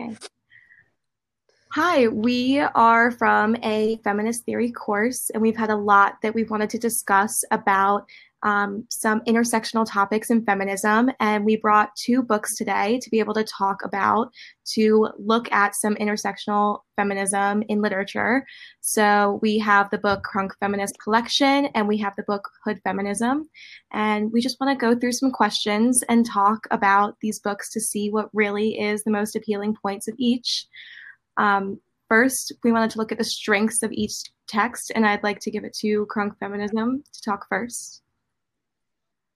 Okay. Hi, we are from a feminist theory course, and we've had a lot that we've wanted to discuss about um, some intersectional topics in feminism. And we brought two books today to be able to talk about, to look at some intersectional feminism in literature. So we have the book Crunk Feminist Collection, and we have the book Hood Feminism. And we just want to go through some questions and talk about these books to see what really is the most appealing points of each. Um, first, we wanted to look at the strengths of each text, and I'd like to give it to Crunk Feminism to talk first.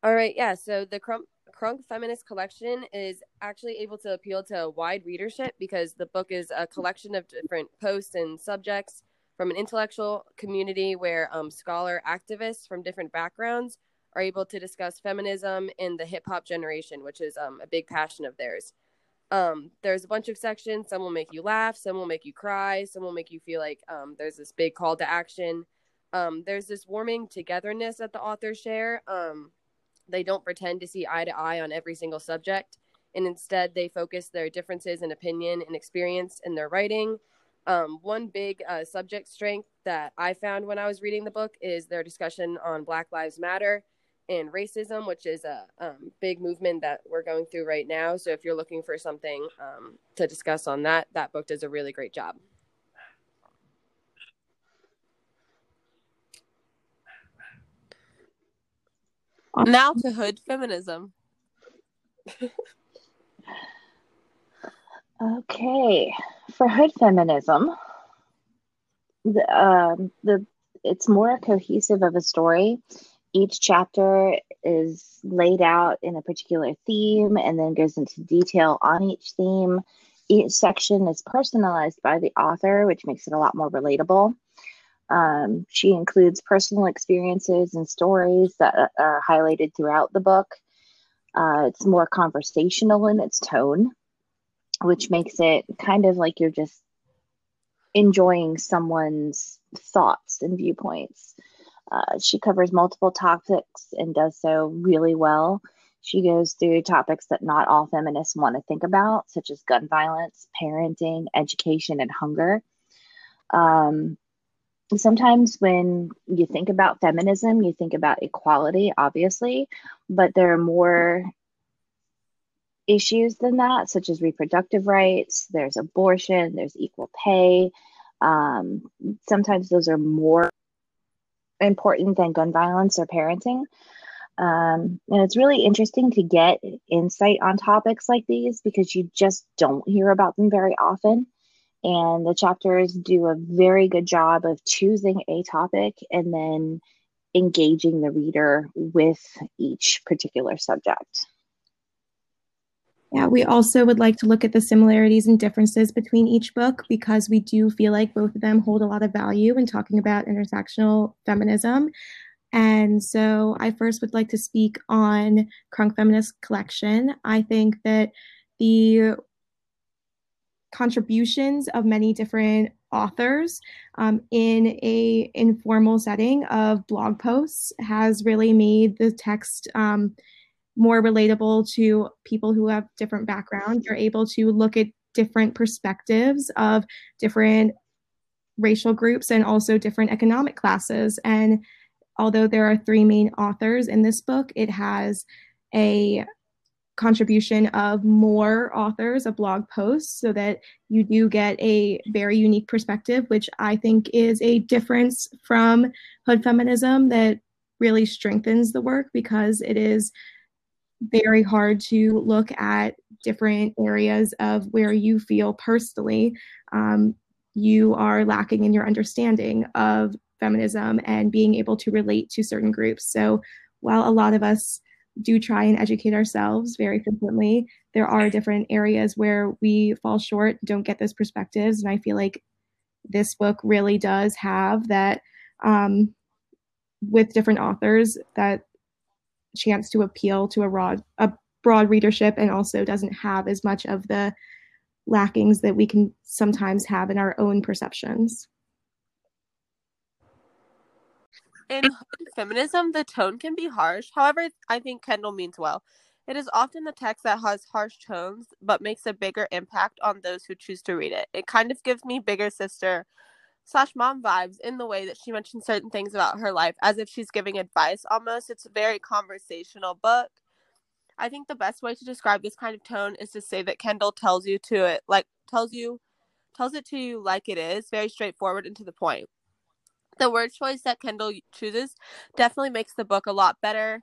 All right, yeah. So the Crunk, Crunk Feminist Collection is actually able to appeal to a wide readership because the book is a collection of different posts and subjects from an intellectual community where um, scholar activists from different backgrounds are able to discuss feminism in the hip hop generation, which is um, a big passion of theirs. Um, there's a bunch of sections. Some will make you laugh, some will make you cry, some will make you feel like um, there's this big call to action. Um, there's this warming togetherness that the authors share. They don't pretend to see eye to eye on every single subject, and instead they focus their differences in opinion and experience in their writing. Um, one big uh, subject strength that I found when I was reading the book is their discussion on Black Lives Matter and racism, which is a um, big movement that we're going through right now. So if you're looking for something um, to discuss on that, that book does a really great job. Now to hood feminism. okay, for hood feminism, the um, the it's more cohesive of a story each chapter is laid out in a particular theme and then goes into detail on each theme. Each section is personalized by the author, which makes it a lot more relatable. Um, she includes personal experiences and stories that are highlighted throughout the book. Uh, it's more conversational in its tone, which makes it kind of like you're just enjoying someone's thoughts and viewpoints. Uh, she covers multiple topics and does so really well. She goes through topics that not all feminists want to think about, such as gun violence, parenting, education, and hunger. Um, sometimes when you think about feminism, you think about equality, obviously, but there are more issues than that, such as reproductive rights, there's abortion, there's equal pay. Um, sometimes those are more important than gun violence or parenting. Um, and it's really interesting to get insight on topics like these because you just don't hear about them very often. And the chapters do a very good job of choosing a topic and then engaging the reader with each particular subject. Yeah, we also would like to look at the similarities and differences between each book because we do feel like both of them hold a lot of value in talking about intersectional feminism. And so I first would like to speak on Crunk Feminist Collection. I think that the contributions of many different authors um, in a informal setting of blog posts has really made the text um, more relatable to people who have different backgrounds. You're able to look at different perspectives of different racial groups and also different economic classes. And although there are three main authors in this book, it has a contribution of more authors of blog posts so that you do get a very unique perspective, which I think is a difference from hood feminism that really strengthens the work because it is very hard to look at different areas of where you feel personally um, you are lacking in your understanding of feminism and being able to relate to certain groups. So while a lot of us do try and educate ourselves very frequently, there are different areas where we fall short, don't get those perspectives. And I feel like this book really does have that um, with different authors that chance to appeal to a broad a broad readership and also doesn't have as much of the lackings that we can sometimes have in our own perceptions. In feminism, the tone can be harsh. However, I think Kendall means well. It is often the text that has harsh tones, but makes a bigger impact on those who choose to read it. It kind of gives me bigger sister slash mom vibes in the way that she mentions certain things about her life as if she's giving advice almost. It's a very conversational book. I think the best way to describe this kind of tone is to say that Kendall tells you to it like tells you tells it to you like it is, very straightforward and to the point. The word choice that Kendall chooses definitely makes the book a lot better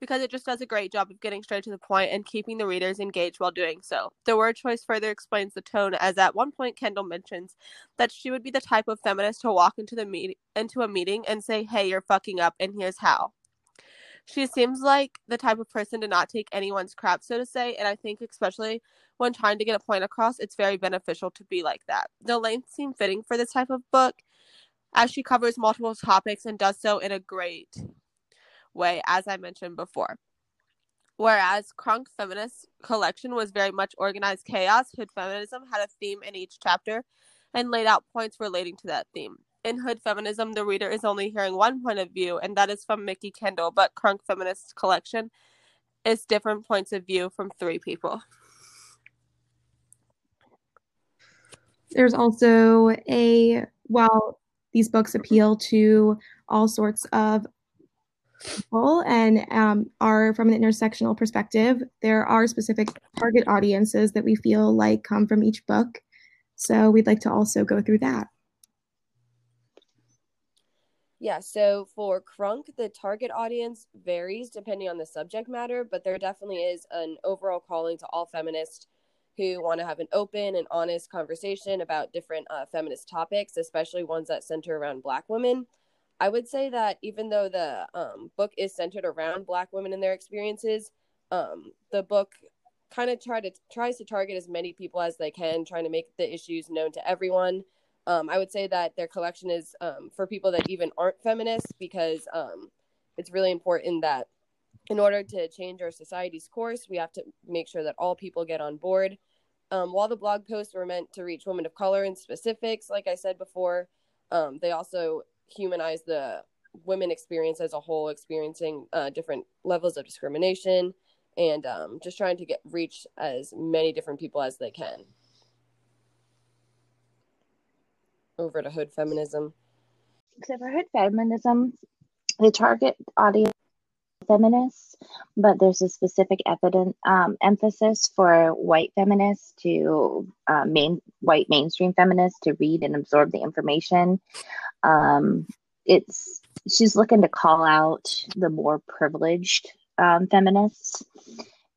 because it just does a great job of getting straight to the point and keeping the readers engaged while doing so. The word choice further explains the tone, as at one point Kendall mentions that she would be the type of feminist to walk into the meet- into a meeting and say, "Hey, you're fucking up, and here's how." She seems like the type of person to not take anyone's crap, so to say, and I think especially when trying to get a point across, it's very beneficial to be like that. The length seemed fitting for this type of book, as she covers multiple topics and does so in a great way, as I mentioned before. Whereas Crunk Feminist Collection was very much organized chaos, Hood Feminism had a theme in each chapter and laid out points relating to that theme. In Hood Feminism, the reader is only hearing one point of view, and that is from Mikki Kendall, but Crunk Feminist Collection is different points of view from three people. There's also a, while these books appeal to all sorts of people and um, are from an intersectional perspective. There are specific target audiences that we feel like come from each book. So we'd like to also go through that. Yeah, so for Crunk, the target audience varies depending on the subject matter, but there definitely is an overall calling to all feminists who want to have an open and honest conversation about different uh, feminist topics, especially ones that center around Black women. I would say that even though the um, book is centered around Black women and their experiences, um, the book kind of try to tries to target as many people as they can, trying to make the issues known to everyone. Um, I would say that their collection is um, for people that even aren't feminists because um, it's really important that in order to change our society's course, we have to make sure that all people get on board. Um, while the blog posts were meant to reach women of color in specifics, like I said before, um, they also humanize the women experience as a whole, experiencing uh, different levels of discrimination, and um, just trying to get reach as many different people as they can. Over to Hood Feminism. So for Hood Feminism, the target audience feminists, but there's a specific evident um, emphasis for white feminists to uh, main white mainstream feminists to read and absorb the information. Um, it's she's looking to call out the more privileged um, feminists.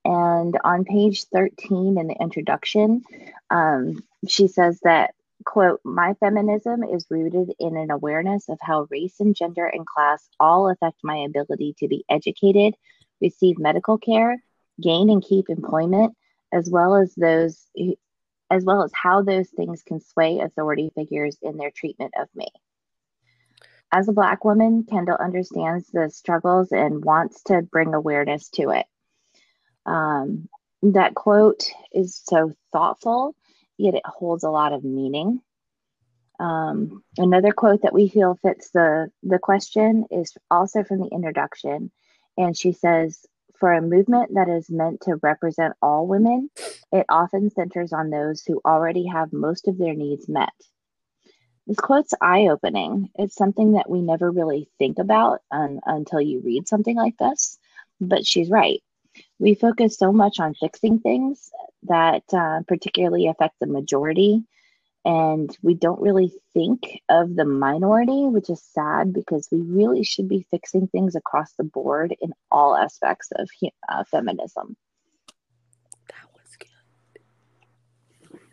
And on page 13 in the introduction, um, she says that, quote, my feminism is rooted in an awareness of how race and gender and class all affect my ability to be educated, receive medical care, gain and keep employment, as well as those as well as how those things can sway authority figures in their treatment of me. As a Black woman, Kendall understands the struggles and wants to bring awareness to it. Um, that quote is so thoughtful, yet it holds a lot of meaning. Um, another quote that we feel fits the, the question is also from the introduction. And she says, For a movement that is meant to represent all women, it often centers on those who already have most of their needs met. This quote's eye opening. It's something that we never really think about un- until you read something like this. But she's right. We focus so much on fixing things that uh, particularly affect the majority. And we don't really think of the minority, which is sad because we really should be fixing things across the board in all aspects of uh, feminism. That was good.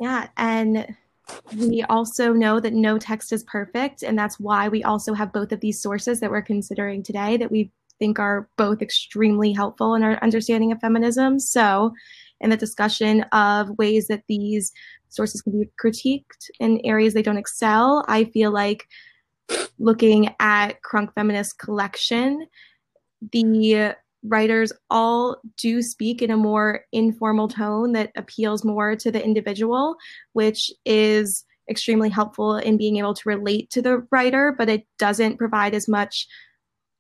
Yeah. And we also know that no text is perfect, and that's why we also have both of these sources that we're considering today that we think are both extremely helpful in our understanding of feminism. So, in the discussion of ways that these sources can be critiqued in areas they don't excel, I feel like looking at Crunk Feminist Collection, the writers all do speak in a more informal tone that appeals more to the individual, which is extremely helpful in being able to relate to the writer, but it doesn't provide as much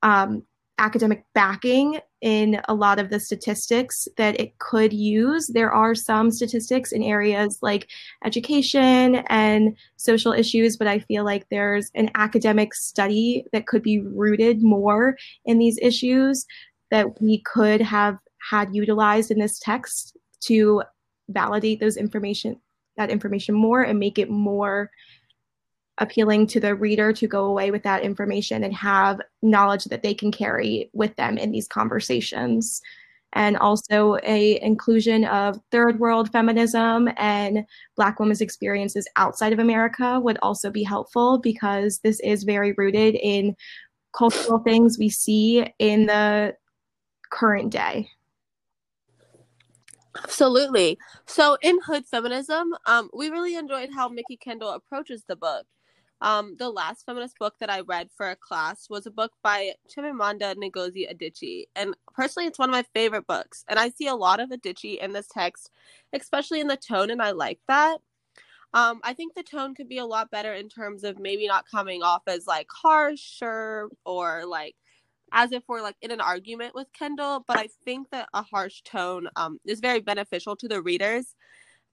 um, academic backing in a lot of the statistics that it could use. There are some statistics in areas like education and social issues, but I feel like there's an academic study that could be rooted more in these issues that we could have had utilized in this text to validate those information that information more and make it more appealing to the reader to go away with that information and have knowledge that they can carry with them in these conversations and also a inclusion of third world feminism and black women's experiences outside of america would also be helpful because this is very rooted in cultural things we see in the current day Absolutely. So in Hood Feminism, um, we really enjoyed how Mikki Kendall approaches the book. Um, the last feminist book that I read for a class was a book by Chimamanda Ngozi Adichie, and personally, it's one of my favorite books. And I see a lot of Adichie in this text, especially in the tone, and I like that. Um, I think the tone could be a lot better in terms of maybe not coming off as like harsher or like as if we're like in an argument with Kendall, but I think that a harsh tone um, is very beneficial to the readers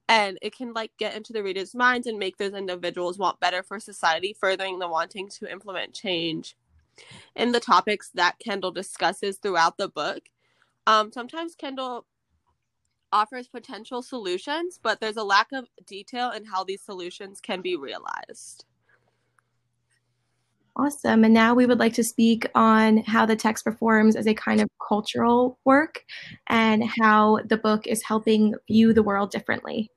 and it can like get into the readers' minds and make those individuals want better for society, furthering the wanting to implement change in the topics that Kendall discusses throughout the book. Um, sometimes Kendall offers potential solutions, but there's a lack of detail in how these solutions can be realized. Awesome. And now we would like to speak on how the text performs as a kind of cultural work and how the book is helping view the world differently.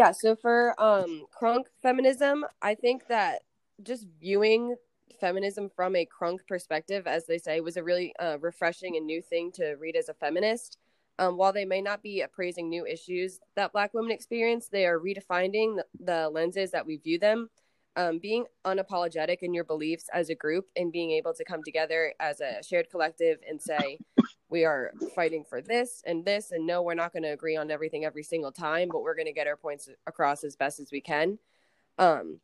Yeah, so for um crunk feminism, I think that just viewing feminism from a crunk perspective, as they say, was a really uh, refreshing and new thing to read as a feminist. Um, while they may not be appraising new issues that Black women experience, they are redefining the, the lenses that we view them. Um, being unapologetic in your beliefs as a group and being able to come together as a shared collective and say, we are fighting for this and this, and no, we're not going to agree on everything every single time, but we're going to get our points across as best as we can. Um,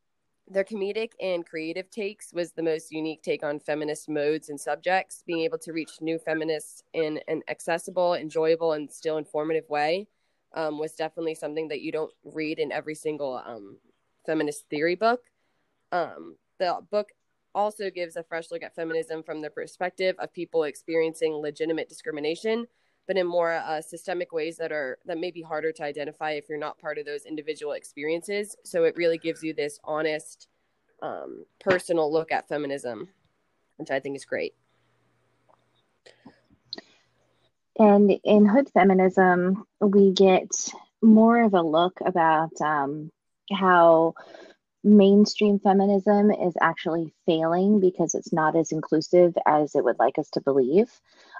their comedic and creative takes was the most unique take on feminist modes and subjects. Being able to reach new feminists in an accessible, enjoyable, and still informative way um, was definitely something that you don't read in every single um, feminist theory book. Um, the book also gives a fresh look at feminism from the perspective of people experiencing legitimate discrimination but in more uh, systemic ways that are that may be harder to identify if you're not part of those individual experiences. So it really gives you this honest um, personal look at feminism which i think is great. And in hood feminism we get more of a look about um, how mainstream feminism is actually failing because it's not as inclusive as it would like us to believe.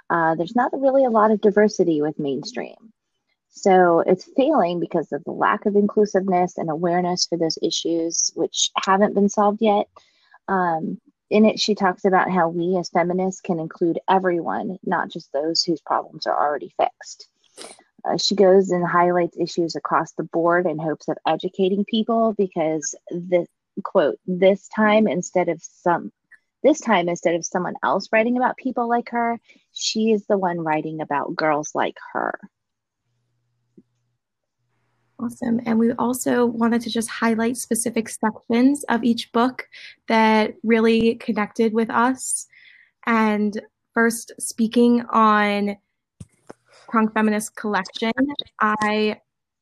Uh, there's not really a lot of diversity with mainstream. So it's failing because of the lack of inclusiveness and awareness for those issues, which haven't been solved yet. Um, in it, she talks about how we as feminists can include everyone, not just those whose problems are already fixed. Uh, she goes and highlights issues across the board in hopes of educating people because the quote this time instead of some this time instead of someone else writing about people like her she is the one writing about girls like her Awesome. And we also wanted to just highlight specific sections of each book that really connected with us. And first, speaking on Crunk Feminist Collection, I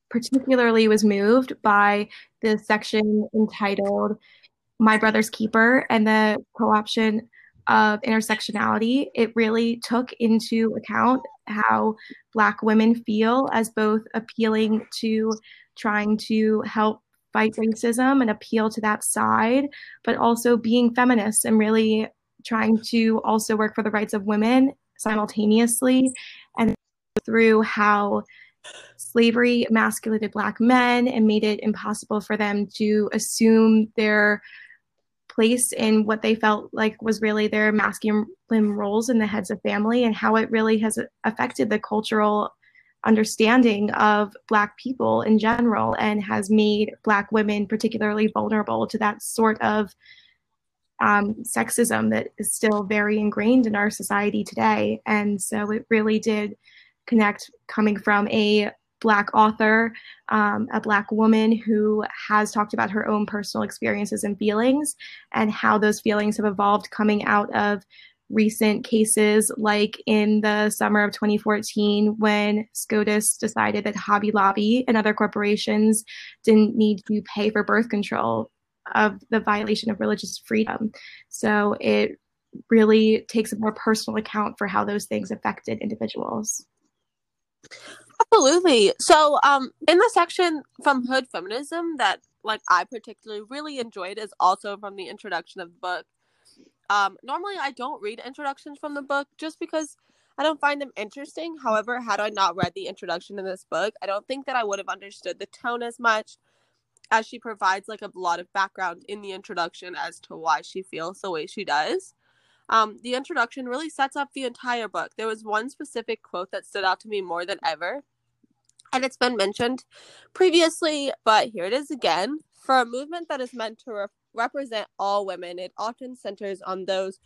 particularly was moved by the section entitled My Brother's Keeper and the co-option of intersectionality. It really took into account how Black women feel as both appealing to trying to help fight racism and appeal to that side, but also being feminists and really trying to also work for the rights of women simultaneously and through how slavery emasculated black men and made it impossible for them to assume their place in what they felt like was really their masculine roles in the heads of family and how it really has affected the cultural understanding of black people in general and has made black women particularly vulnerable to that sort of um, sexism that is still very ingrained in our society today. And so it really did connect coming from a Black author, um, a Black woman who has talked about her own personal experiences and feelings and how those feelings have evolved coming out of recent cases, like in the summer of 2014, when SCOTUS decided that Hobby Lobby and other corporations didn't need to pay for birth control of the violation of religious freedom. So it really takes a more personal account for how those things affected individuals. Absolutely. So, um, in the section from Hood Feminism that like I particularly really enjoyed is also from the introduction of the book. Um, normally I don't read introductions from the book just because I don't find them interesting. However, had I not read the introduction in this book, I don't think that I would have understood the tone as much as she provides like a lot of background in the introduction as to why she feels the way she does. Um, the introduction really sets up the entire book. There was one specific quote that stood out to me more than ever, and it's been mentioned previously, but here it is again. For a movement that is meant to re- represent all women, it often centers on those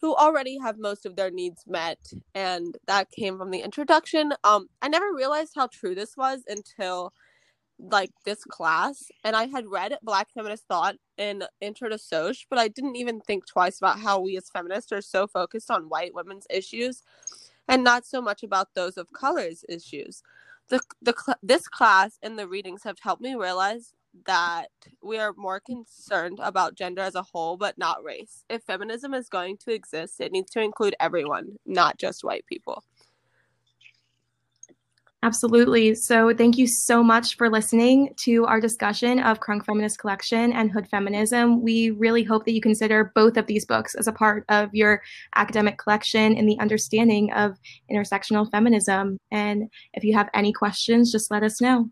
who already have most of their needs met, and that came from the introduction. Um, I never realized how true this was until like this class and I had read Black Feminist Thought in Intro to Soc, but I didn't even think twice about how we as feminists are so focused on white women's issues and not so much about those of color's issues. The the this class and the readings have helped me realize that we are more concerned about gender as a whole but not race. If feminism is going to exist, it needs to include everyone, not just white people. Absolutely. So, thank you so much for listening to our discussion of Crunk Feminist Collection and Hood Feminism. We really hope that you consider both of these books as a part of your academic collection in the understanding of intersectional feminism. And if you have any questions, just let us know.